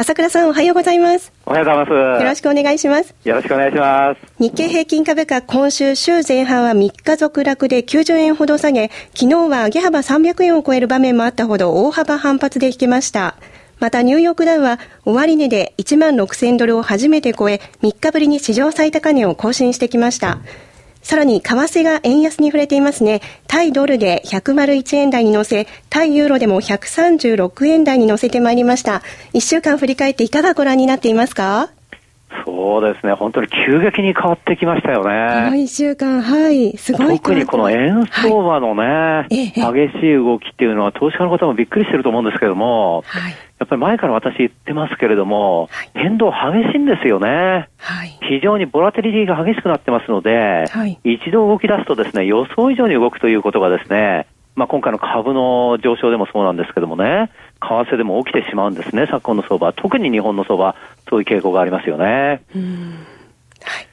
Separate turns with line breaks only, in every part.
朝倉さんおはようございます。
おはようございます。
よろしくお願いします。
よろしくお願いします。
日経平均株価今週週前半は3日続落で90円ほど下げ、昨日は上げ幅300円を超える場面もあったほど大幅反発で引けました。またニューヨークダウは終値で1万6000ドルを初めて超え、3日ぶりに史上最高値を更新してきました。さらに為替が円安に触れていますね。対ドルで101円台に乗せ、対ユーロでも136円台に乗せてまいりました。一週間振り返っていかがご覧になっていますか？
そうですね、本当に急激に変わってきましたよね。
この1週間、はい、すごい
特にこの円相場のね、はい、激しい動きっていうのは、投資家の方もびっくりしてると思うんですけども、はい、やっぱり前から私言ってますけれども、はい、変動激しいんですよね。はい、非常にボラテリティが激しくなってますので、はい、一度動き出すとですね、予想以上に動くということがですね、まあ、今回の株の上昇でもそうなんですけどもね、為替でも起きてしまうんですね、昨今の相場、特に日本の相場、そういう傾向がありますよね。はい、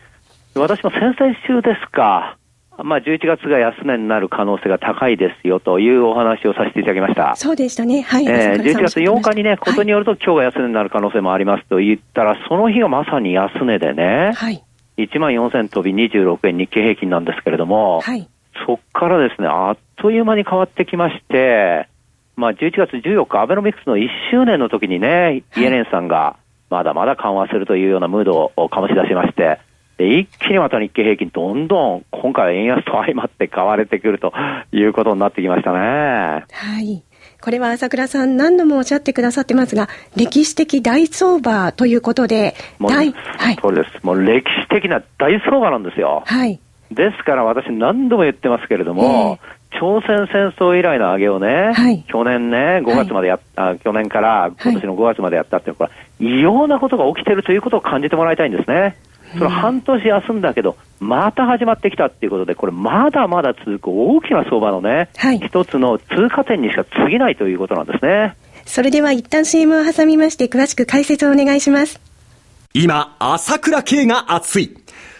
私も先々週ですか、まあ、11月が安値になる可能性が高いですよというお話をさせていただきました。
そうでしたね。はい。
えー、11月8日にね、ことによると今日が安値になる可能性もありますと言ったら、その日がまさに安値でね、はい。1万4000飛び26円日経平均なんですけれども、はい。そっからですね、あっという間に変わってきまして、まあ、11月14日、アベノミクスの1周年の時にね、イエレンさんが、まだまだ緩和するというようなムードを醸し出しまして、で、一気にまた日経平均どんどん今回は円安と相まって買われてくるということになってきましたね。は
い。これは朝倉さん何度もおっしゃってくださってますが、歴史的大相場ということで、
大、はい。そうです。もう歴史的な大相場なんですよ。はい。ですから私何度も言ってますけれども、えー、朝鮮戦争以来の上げをね、はい、去年ね、5月までやっ、はい、あ、去年から今年の5月までやったっていうのは、異様なことが起きてるということを感じてもらいたいんですね。その半年休んだけど、また始まってきたっていうことで、これまだまだ続く大きな相場のね、はい、一つの通過点にしか過ぎないということなんですね。
それでは一旦 CM を挟みまして、詳しく解説をお願いします。
今、朝倉慶が熱い。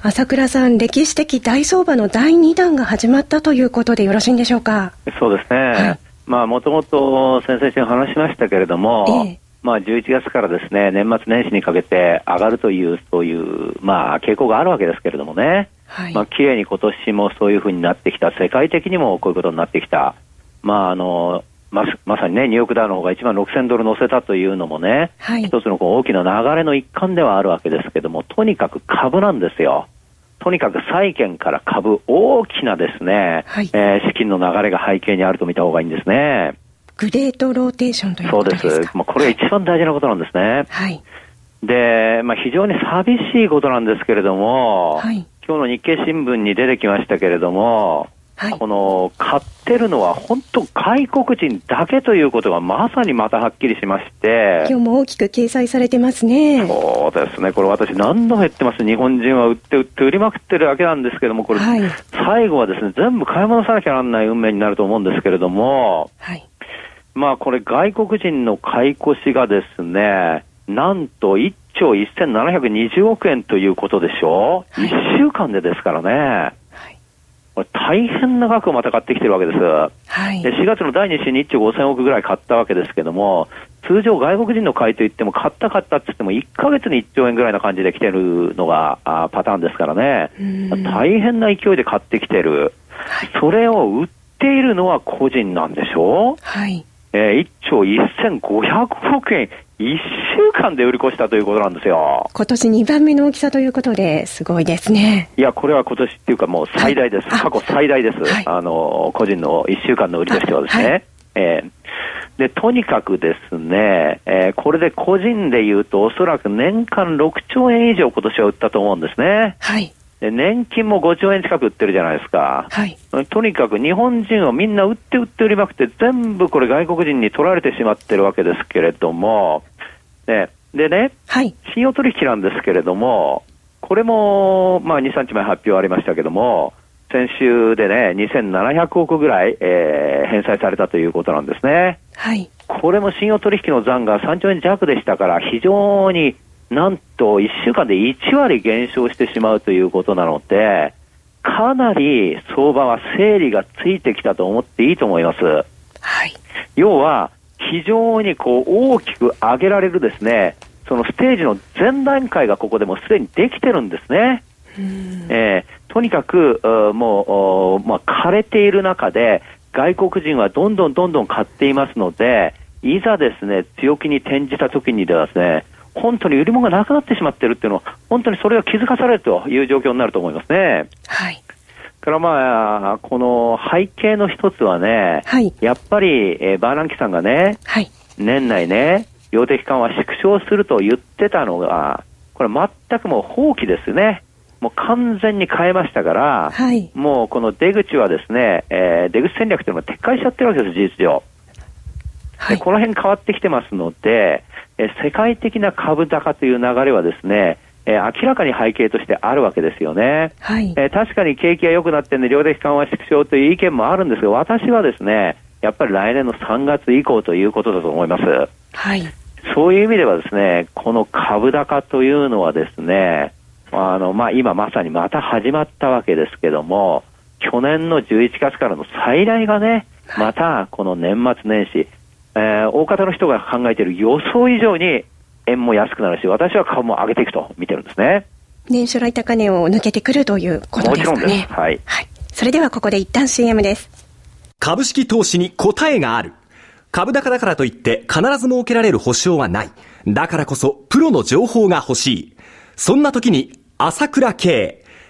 朝倉さん、歴史的大相場の第2弾が始まったということでよろしいんでしょうか？
そうですね。はい、まあ、もともと先々週話しましたけれども、ええ、まあ、11月からですね、年末年始にかけて上がるという、そういう、まあ、傾向があるわけですけれどもね。はい、まあ、綺麗に今年もそういうふうになってきた、世界的にもこういうことになってきた。まあ、あの、ままさにね、ニューヨークダウの方が1万6000ドル乗せたというのもね、はい、一つのこう大きな流れの一環ではあるわけですけども、とにかく株なんですよ。とにかく債券から株、大きなですね、はい、えー、資金の流れが背景にあると見た方がいいんですね。
グレートローテーションということですか？そうです。
まあ、これが一番大事なことなんですね。はい。で、まあ、非常に寂しいことなんですけれども、はい、今日の日経新聞に出てきましたけれども、はい、この買ってるのは本当外国人だけということがまさにまたはっきりしまして。
今日も大きく掲載されてますね。
そうですね。これ私何度も言ってます。日本人は売って売って売りまくってるだけなんですけどもこれ、はい、最後はですね全部買い戻さなきゃならない運命になると思うんですけれども、はい、まあこれ外国人の買い越しがですねなんと1兆1720億円ということでしょ、はい、1週間でですからねこれ大変な額をまた買ってきてるわけです。はい、で4月の第2週に1兆5000億ぐらい買ったわけですけども、通常外国人の買いといっても、買った買ったって言っても、1ヶ月に1兆円ぐらいな感じで来てるのがあパターンですからね、大変な勢いで買ってきてる、はい、それを売っているのは個人なんでしょ？
はい。
えー、1兆1500億円、1週間で売り越したということなんですよ。
今年2番目の大きさということで、すごいですね。
いや、これは今年っていうかもう最大です。過去最大です。はい、あの、個人の1週間の売りとしてはですね。はい、えーで、とにかくですね、えー、これで個人で言うと、おそらく年間6兆円以上今年は売ったと思うんですね。
はい。
で年金も5兆円近く売ってるじゃないですか。
はい。
とにかく日本人はみんな売って売って売りまくって、全部これ外国人に取られてしまってるわけですけれども、ね、でね、
はい、
信用取引なんですけれども、これも、まあ、2、3日前発表ありましたけども、先週でね、2700億ぐらい、えー、返済されたということなんですね。
はい。
これも信用取引の残が3兆円弱でしたから、非常になんと1週間で1割減少してしまうということなので、かなり相場は整理がついてきたと思っていいと思います。
はい。
要は、非常にこう大きく上げられるですね、そのステージの前段階がここでもすでにできてるんですね。えー、とにかく、もう、まあ、枯れている中で、外国人はどんどんどんどん買っていますので、いざですね、強気に転じた時にではですね、本当に売り物がなくなってしまっているっていうのは、本当にそれが気づかされるという状況になると思いますね。
はい。
からまあ、この背景の一つはね、
はい、
やっぱり、えー、バーランキさんがね、
はい、
年内ね、量的緩和縮小すると言ってたのが、これ全くもう放棄ですね。もう完全に変えましたから、
はい、
もうこの出口はですね、えー、出口戦略というのは撤回しちゃってるわけです、事実上。はい、この辺変わってきてますので、えー、世界的な株高という流れはですね、えー、明らかに背景としてあるわけですよね。
はい、
えー、確かに景気が良くなってんで、量的緩和縮小という意見もあるんですが、私はですね、やっぱり来年の3月以降ということだと思います。
はい。
そういう意味ではですね、この株高というのはですね、あの、まあ、今まさにまた始まったわけですけども、去年の11月からの再来がね、またこの年末年始、えー、大方の人が考えている予想以上に円も安くなるし、私は株も上げていくと見てるんですね。
年初来高値を抜けてくるということですかね。もちろんです。
はい。
はい。それではここで一旦 CM です。
株式投資に答えがある。株高だからといって必ず設けられる保証はない。だからこそプロの情報が欲しい。そんな時に朝倉慶。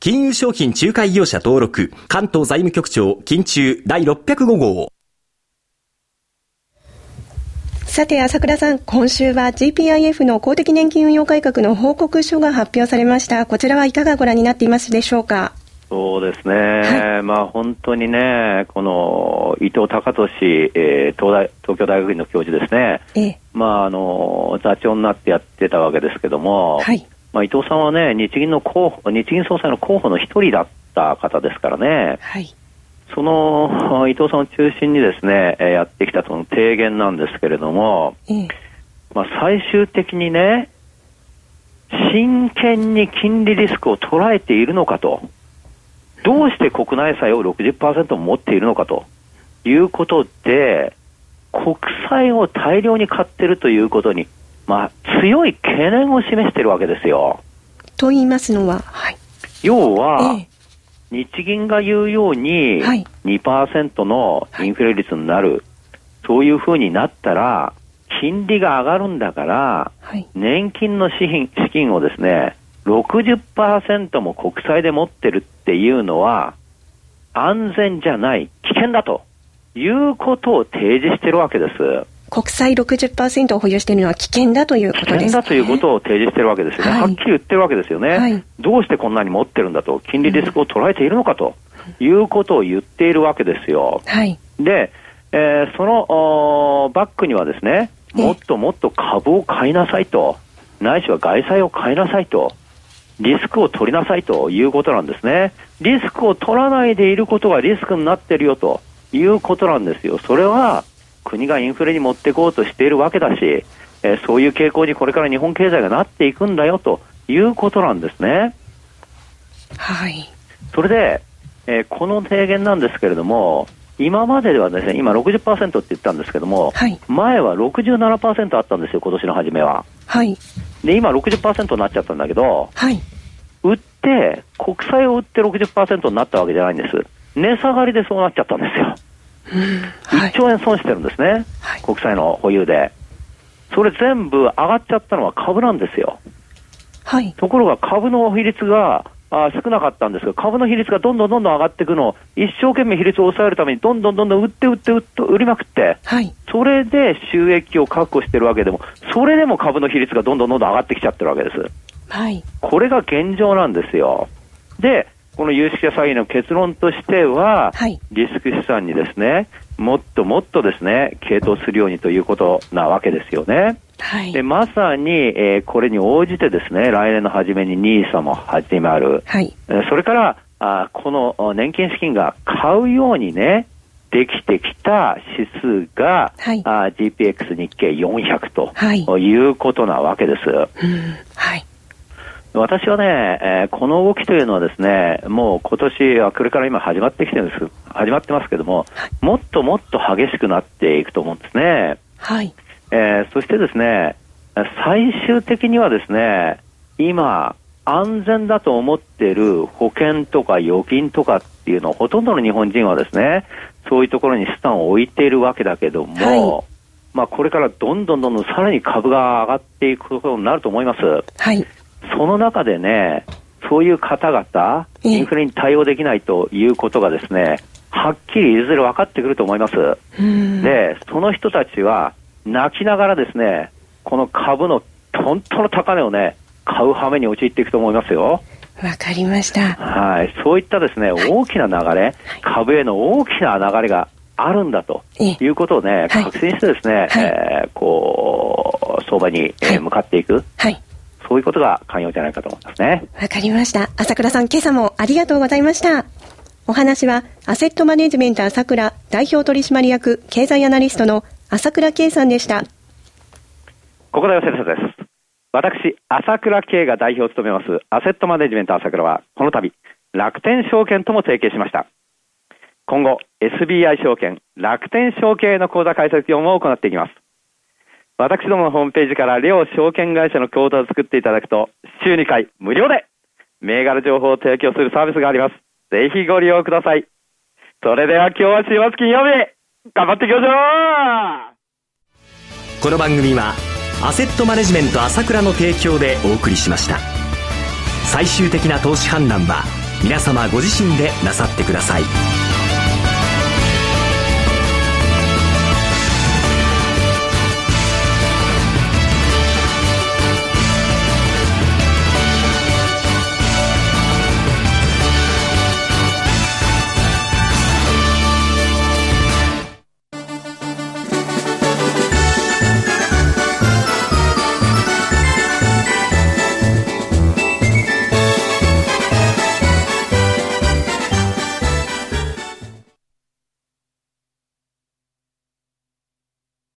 金融商品仲介業者登録、関東財務局長、金中第605号。
さて、朝倉さん、今週は GPIF の公的年金運用改革の報告書が発表されました。こちらはいかがご覧になっていますでしょうか？
そうですね、はい、まあ本当にね、この伊藤隆俊、えー、東大東京大学院の教授ですね、
ええ、
まああの座長になってやってたわけですけども、
はい、
まあ、伊藤さんはね、日銀の候補、日銀総裁の候補の一人だった方ですからね、
はい、
その 伊藤さんを中心にですね、やってきたその提言なんですけれども、
ええ、
まあ、最終的にね、真剣に金利リスクを捉えているのかと、どうして国内債を60%も持っているのかと。いうことで、国債を大量に買っているということに、まあ、強い懸念を示しているわけですよ。
と言いますのは、はい、
要は、ええ。日銀が言うように、2%のインフレ率になる、そういうふうになったら、金利が上がるんだから、
はい、
年金の資金資金をですね、60%も国債で持ってるっていうのは、安全じゃない、危険だということを提示してるわけです。
国債60%を保有しているのは危険だということです、ね、危険
だということを提示しているわけですよね、はい、はっきり言ってるわけですよね、はい、どうしてこんなに持ってるんだと、金利リスクを捉えているのかということを言っているわけですよ。
はい、
で、えー、そのバックにはですね、もっともっと株を買いなさいと、ないしは外債を買いなさいと、リスクを取りなさいということなんですね。リスクを取らないでいることがリスクになってるよということなんですよ。それは国がインフレに持っていこうとしているわけだし、えー、そういう傾向にこれから日本経済がなっていくんだよということなんですね。
はい。
それで、えー、この提言なんですけれども、今までではですね、今60%って言ったんですけども、はい、前は67%あったんですよ、今年の初めは。
はい。
で、今60%になっちゃったんだけど、はい。売って、国債を売って60%になったわけじゃないんです。値下がりでそうなっちゃったんですよ。1兆円損してるんですね、はい、国債の保有で。それ全部上がっちゃったのは株なんですよ。
はい。
ところが株の比率があ少なかったんですが、株の比率がどんどんどんどん上がっていくのを、一生懸命比率を抑えるために、どんどんどんどん売って売って売って売りまくって、はい、それで収益を確保してるわけでも、それでも株の比率がどんどんどんどん上がってきちゃってるわけです。
はい、
これが現状なんですよ。で、この有識者詐欺の結論としては、はい、リスク資産にですね、もっともっとですね、傾倒するようにということなわけですよね。
はい、
でまさに、えー、これに応じてですね、来年の初めに NISA も始まる。
はい、
それから、あこの年金資金が買うようにね、できてきた指数が、はい、あ GPX 日経400と、はい、いうことなわけです。うん
はい
私はね、えー、この動きというのはですね、もう今年はこれから今始まってきてるんです、始まってますけども、もっともっと激しくなっていくと思うんですね。
はい。
えー、そしてですね、最終的にはですね、今、安全だと思っている保険とか預金とかっていうのをほとんどの日本人はですね、そういうところに資産を置いているわけだけども、はい、まあこれからどんどんどんどんさらに株が上がっていくことになると思います。
はい。
その中でね、そういう方々、インフレに対応できないということがですね、はっきりいずれ分かってくると思います。で、その人たちは、泣きながらですね、この株の本当の高値をね、買う羽目に陥っていくと思いますよ。
わかりました。
はい。そういったですね、大きな流れ、株への大きな流れがあるんだということをね、確信してですね、はい、えー、こう、相場に、えー、向かっていく。
はい。
そういうことが寛容じゃないかと思いますね。
わかりました。朝倉さん、今朝もありがとうございました。お話は、アセットマネジメント朝倉代表取締役経済アナリストの朝倉圭さんでした。
ここでお知らせです。私、朝倉圭が代表を務めます、アセットマネジメント朝倉は、この度、楽天証券とも提携しました。今後、SBI 証券、楽天証券の口座開設業務を行っていきます。私どものホームページから両証券会社の口座を作っていただくと、週2回無料で銘柄情報を提供するサービスがあります。ぜひご利用ください。それでは今日は週末金曜日、頑張っていきましょ
うこの番組は、アセットマネジメント朝倉の提供でお送りしました。最終的な投資判断は、皆様ご自身でなさってください。